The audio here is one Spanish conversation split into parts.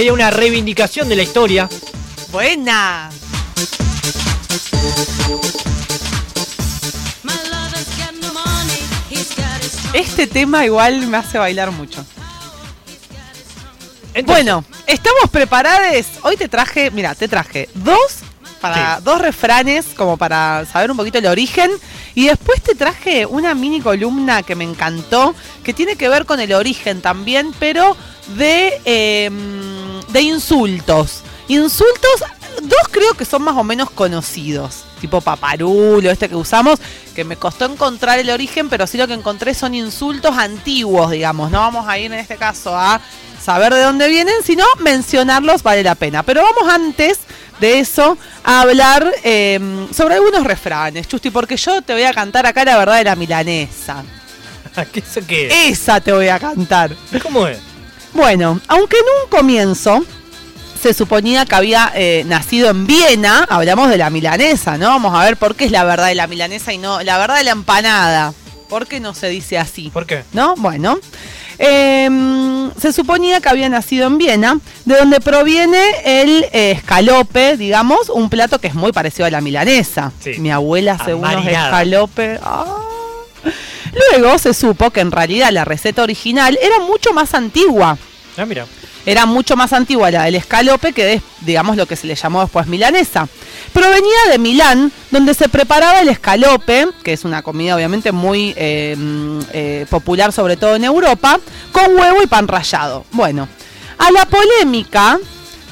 sería una reivindicación de la historia. Buena. Este tema igual me hace bailar mucho. bueno, estamos preparados. Hoy te traje, mira, te traje dos para dos refranes como para saber un poquito el origen y después te traje una mini columna que me encantó que tiene que ver con el origen también, pero de em, de insultos. Insultos, dos creo que son más o menos conocidos tipo paparulo, este que usamos, que me costó encontrar el origen, pero sí lo que encontré son insultos antiguos, digamos. No vamos a ir en este caso a saber de dónde vienen, sino mencionarlos vale la pena. Pero vamos antes de eso a hablar em, sobre algunos refranes, Chusti, porque yo te voy a cantar acá la verdad de la milanesa. ¿Qué eso qué Esa te voy a cantar. ¿Cómo es? Bueno, aunque en un comienzo se suponía que había eh, nacido en Viena, hablamos de la milanesa, ¿no? Vamos a ver por qué es la verdad de la milanesa y no la verdad de la empanada. ¿Por qué no se dice así? ¿Por qué? ¿No? Bueno. Em, se suponía que había nacido en Viena, de donde proviene el eh, escalope, digamos, un plato que es muy parecido a la milanesa. Mi abuela hace unos escalope. Ah. Luego se supo que en realidad la receta original era mucho más antigua. Ah, era mucho más antigua la del escalope que es, digamos, lo que se le llamó después milanesa. Provenía de Milán, donde se preparaba el escalope, que es una comida obviamente muy eh, eh, popular, sobre todo en Europa, con huevo y pan rallado. Bueno, a la polémica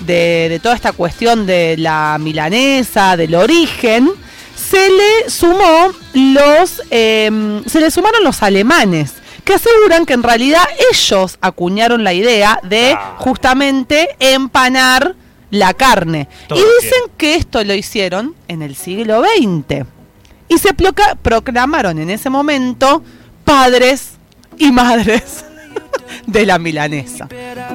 de, toda esta cuestión de la milanesa, del origen, se le sumó los, eh, se le sumaron los alemanes que aseguran que en realidad ellos acuñaron la idea de justamente empanar la carne. y dicen que esto lo hicieron en el siglo XX. Y se proclamaron en ese momento padres y madres de la milanesa. Pero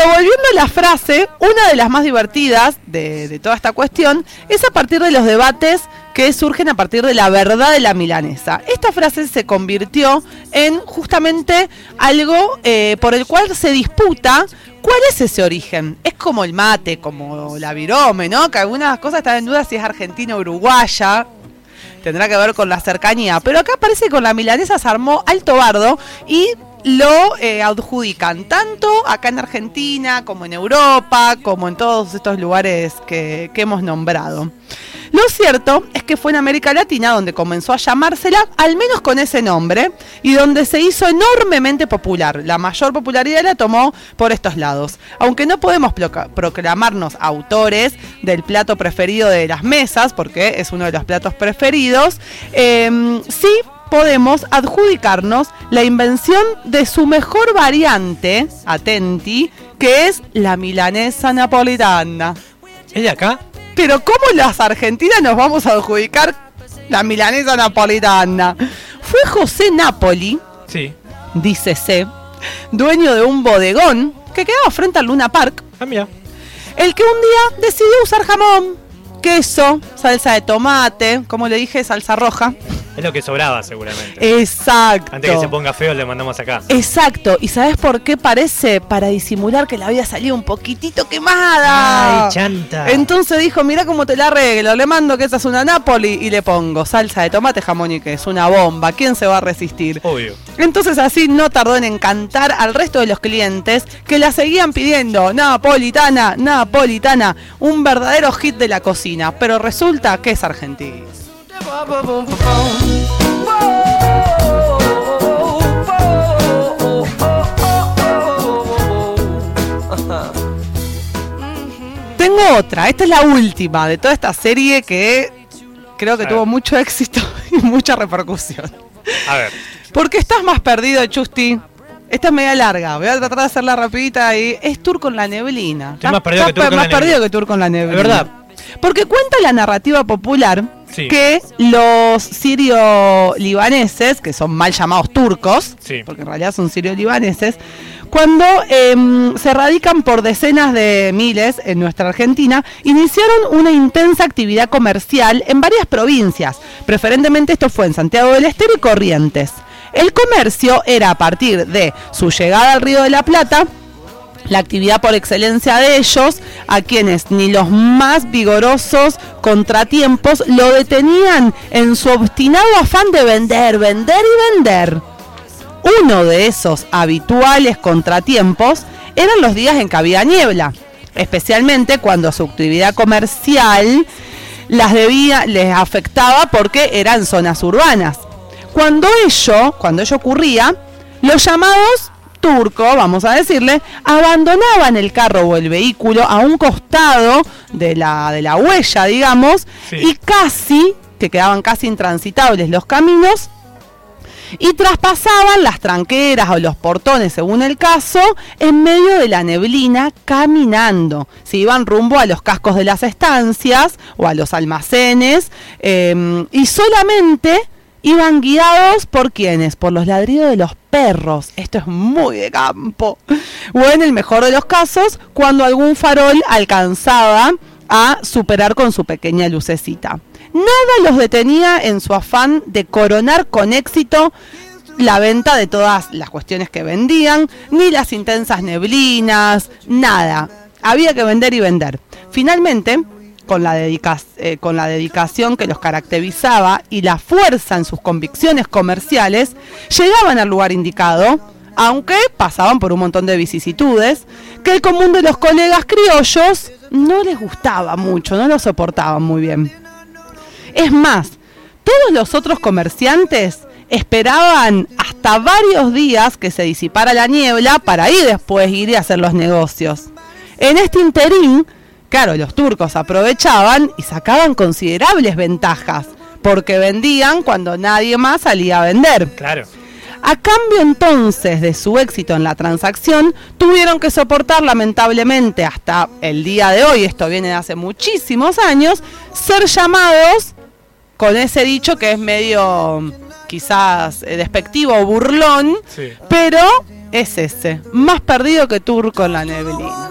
volviendo a la frase, una de las más divertidas de, de, toda esta cuestión es a partir de los debates que surgen a partir de la verdad de la milanesa. Esta frase se convirtió en justamente algo eh, por el cual se disputa cuál es ese origen. Es como el mate, como la virome, ¿no? Que algunas cosas están en duda si es argentina o uruguaya, tendrá que ver con la cercanía. Pero acá parece que con la milanesa se armó alto bardo y lo eh, adjudican tanto acá en Argentina como en Europa, como en todos estos lugares que hemos nombrado. Lo cierto es que fue en América Latina donde comenzó a llamársela, al menos con ese nombre, y donde se hizo enormemente popular. La mayor popularidad la tomó por estos lados. Aunque no podemos proclamarnos autores del plato preferido de las mesas, porque es uno de los platos preferidos, em, sí podemos adjudicarnos la invención de su mejor variante, atenti, que es la milanesa napolitana. ¿Es de acá? Pero ¿cómo las argentinas nos vamos a adjudicar la milanesa napolitana? Fue José Napoli, sí. dice C, dueño de un bodegón que quedaba frente al Luna Park. Ah, mira. El que un día decidió usar jamón, queso, salsa de tomate, como le dije, salsa roja. Es lo que sobraba seguramente. Exacto. Antes que se ponga feo le mandamos acá. Exacto. ¿Y sabes por qué parece? Para disimular que le había salido un poquitito quemada. Ay, chanta. Entonces dijo, mira cómo te la arreglo. Le mando que esa es una Napoli y le pongo salsa de tomate, jamón y que es una bomba. ¿Quién se va a resistir? Obvio. Entonces así no tardó en encantar al resto de los clientes que la seguían pidiendo. Napolitana, napolitana. Un verdadero hit de la cocina. Pero resulta que es argentino. Tengo otra, esta es la última de toda esta serie que creo que tuvo mucho éxito y mucha repercusión. A ver. ¿Por qué estás más perdido, Chusti? Esta es media larga, voy a tratar de hacerla rapidita y es Tour con la neblina. Estoy más perdido, que, tour con más perdido que Tour con la neblina. Verdad. Porque cuenta la narrativa popular que los sirio-libaneses, que son mal llamados turcos, porque en realidad son sirio-libaneses, cuando em, se radican por decenas de miles en nuestra Argentina, iniciaron una intensa actividad comercial en varias provincias. Preferentemente esto fue en Santiago del Estero y Corrientes. El comercio era a partir de su llegada al Río de la Plata, la actividad por excelencia de ellos, a quienes ni los más vigorosos contratiempos lo detenían en su obstinado afán de vender, vender y vender. Uno de esos habituales contratiempos eran los días en que había niebla, especialmente cuando su actividad comercial las debía, les afectaba porque eran zonas urbanas. Cuando ello, cuando ello ocurría, los llamados turcos, vamos a decirle, abandonaban el carro o el vehículo a un costado de la, de la huella, digamos, Sí. y casi, que quedaban casi intransitables los caminos, y traspasaban las tranqueras o los portones, según el caso, en medio de la neblina caminando. Se iban rumbo a los cascos de las estancias o a los almacenes eh, y solamente iban guiados por quienes, por los ladridos de los perros. Esto es muy de campo. O en el mejor de los casos, cuando algún farol alcanzaba a superar con su pequeña lucecita. Nada los detenía en su afán de coronar con éxito la venta de todas las cuestiones que vendían, ni las intensas neblinas, nada. Había que vender y vender. Finalmente, con la, dedica- eh, con la dedicación que los caracterizaba y la fuerza en sus convicciones comerciales, llegaban al lugar indicado, aunque pasaban por un montón de vicisitudes, que el común de los colegas criollos no les gustaba mucho, no lo soportaban muy bien. Es más, todos los otros comerciantes esperaban hasta varios días que se disipara la niebla para ahí después ir y hacer los negocios. En este interín, claro, los turcos aprovechaban y sacaban considerables ventajas, porque vendían cuando nadie más salía a vender. Claro. A cambio entonces de su éxito en la transacción, tuvieron que soportar lamentablemente hasta el día de hoy, esto viene de hace muchísimos años, ser llamados con ese dicho que es medio quizás eh, despectivo o burlón, Sí. pero es ese, más perdido que turco en la neblina.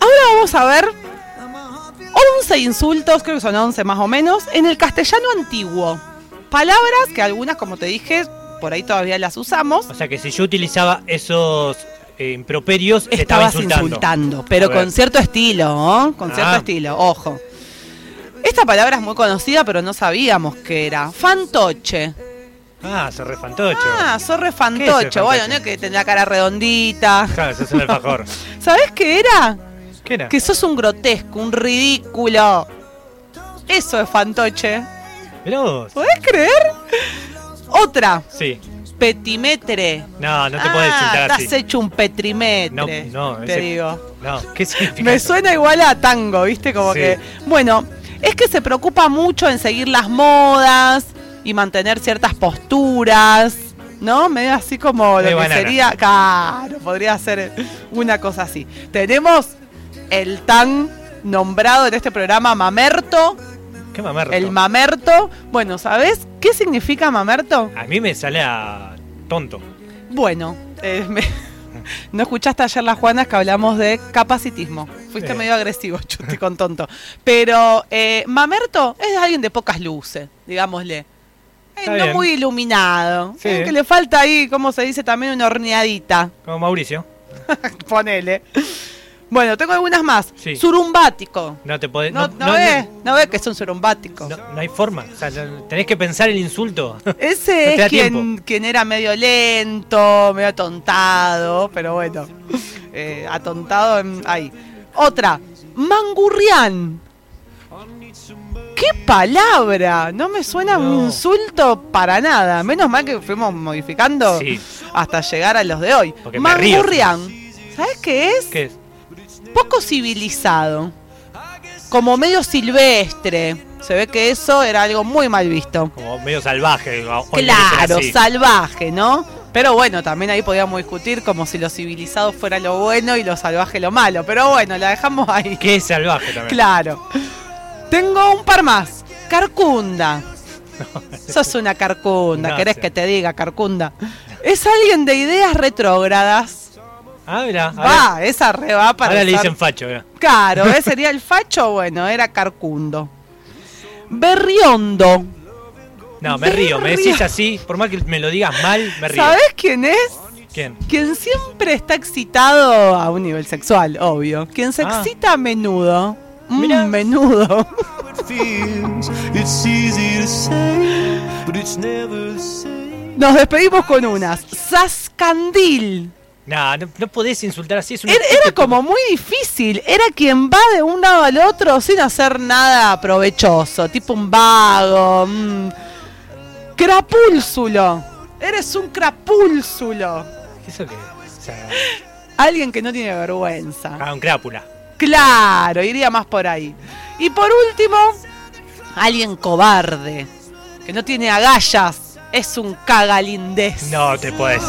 Ahora vamos a ver Now my heart feels 11 insultos, creo que son 11 más o menos, en el castellano antiguo. Palabras que algunas, como te dije, por ahí todavía las usamos. O sea que si yo utilizaba esos eh, improperios, te estaba Estabas insultando. insultando, pero con cierto estilo, ¿no? Con cierto Ah. estilo, ojo. Esta palabra es muy conocida, pero no sabíamos qué era. Fantoche. Ah, se refantocho. Ah, sos re ¿Qué fantoche. es Bueno, fantoche? no es que la cara redondita. Claro, eso es un alfajor. ¿Sabés qué era? ¿Qué era? Que sos un grotesco, un ridículo. Eso es fantoche. Mirá vos. ¿Podés creer? Otra. Sí. Petimetre. No, no te puedes Ah, insultar estás así. hecho un petrimetre. No, no, te ese- digo. No, ¿qué significa Me eso? suena igual a tango, ¿viste? Como Sí. que. Bueno, es que se preocupa mucho en seguir las modas y mantener ciertas posturas, ¿no? Medio así como lo Medio que banana. sería. Claro, podría ser una cosa así. Tenemos el tan nombrado en este programa Mamerto. ¿Qué mamerto? El Mamerto. Bueno, ¿sabes qué significa Mamerto? A mí me sale a tonto. Bueno, eh, me- no escuchaste ayer las Juanas que hablamos de capacitismo. Fuiste Sí. medio agresivo, chuti con tonto. Pero eh, Mamerto es alguien de pocas luces, digámosle. Eh, no bien. muy iluminado. Sí. Eh, que le falta ahí, como se dice, también una horneadita. Como Mauricio. Ponele. Bueno, tengo algunas más. Sí. Surumbático. No te podés. No, no, ves, no ves que es un surumbático. no- no hay forma. O sea, tenés que pensar el insulto. Ese No es quien, quien era medio lento, medio atontado, pero bueno, eh, atontado en- ahí. Otra, mangurrián. ¿Qué palabra? No me suena un insulto para nada. Menos mal que fuimos modificando Sí. hasta llegar a los de hoy. Mangurrián. ¿Sabes qué es? ¿Qué es? Poco civilizado. Como medio silvestre. Se ve que eso era algo muy mal visto. Como medio salvaje. Claro, salvaje, ¿no? Pero bueno, también ahí podíamos discutir como si lo civilizado fuera lo bueno y lo salvaje lo malo. Pero bueno, la dejamos ahí. Que es salvaje también. Claro. Tengo un par más. Carcunda. Sos una carcunda, No ¿querés que te diga carcunda? Es alguien de ideas retrógradas. Ah, mira. Va, esa re va para ahora le dicen facho. mirá. Claro, ¿eh? sería el facho, bueno, era carcundo. Berriondo. No, me río. Me decís así, por más que me lo digas mal, me río. ¿Sabés quién es? ¿Quién? Quien siempre está excitado a un nivel sexual, obvio. Quien se Ah. excita a menudo. Mm, menudo. Nos despedimos con unas. Sascandil. No, no, no podés insultar así. Es un Era, era como muy difícil. Era quien va de un lado al otro sin hacer nada provechoso. Tipo un vago. mm. Crapúlsulo. Eres un crapúlsulo. ¿Eso qué es? O sea, Alguien que no tiene vergüenza. ah, un crápula. Claro, iría más por ahí. Y por último, alguien cobarde. Que no tiene agallas. Es un cagalindés. No te puedes.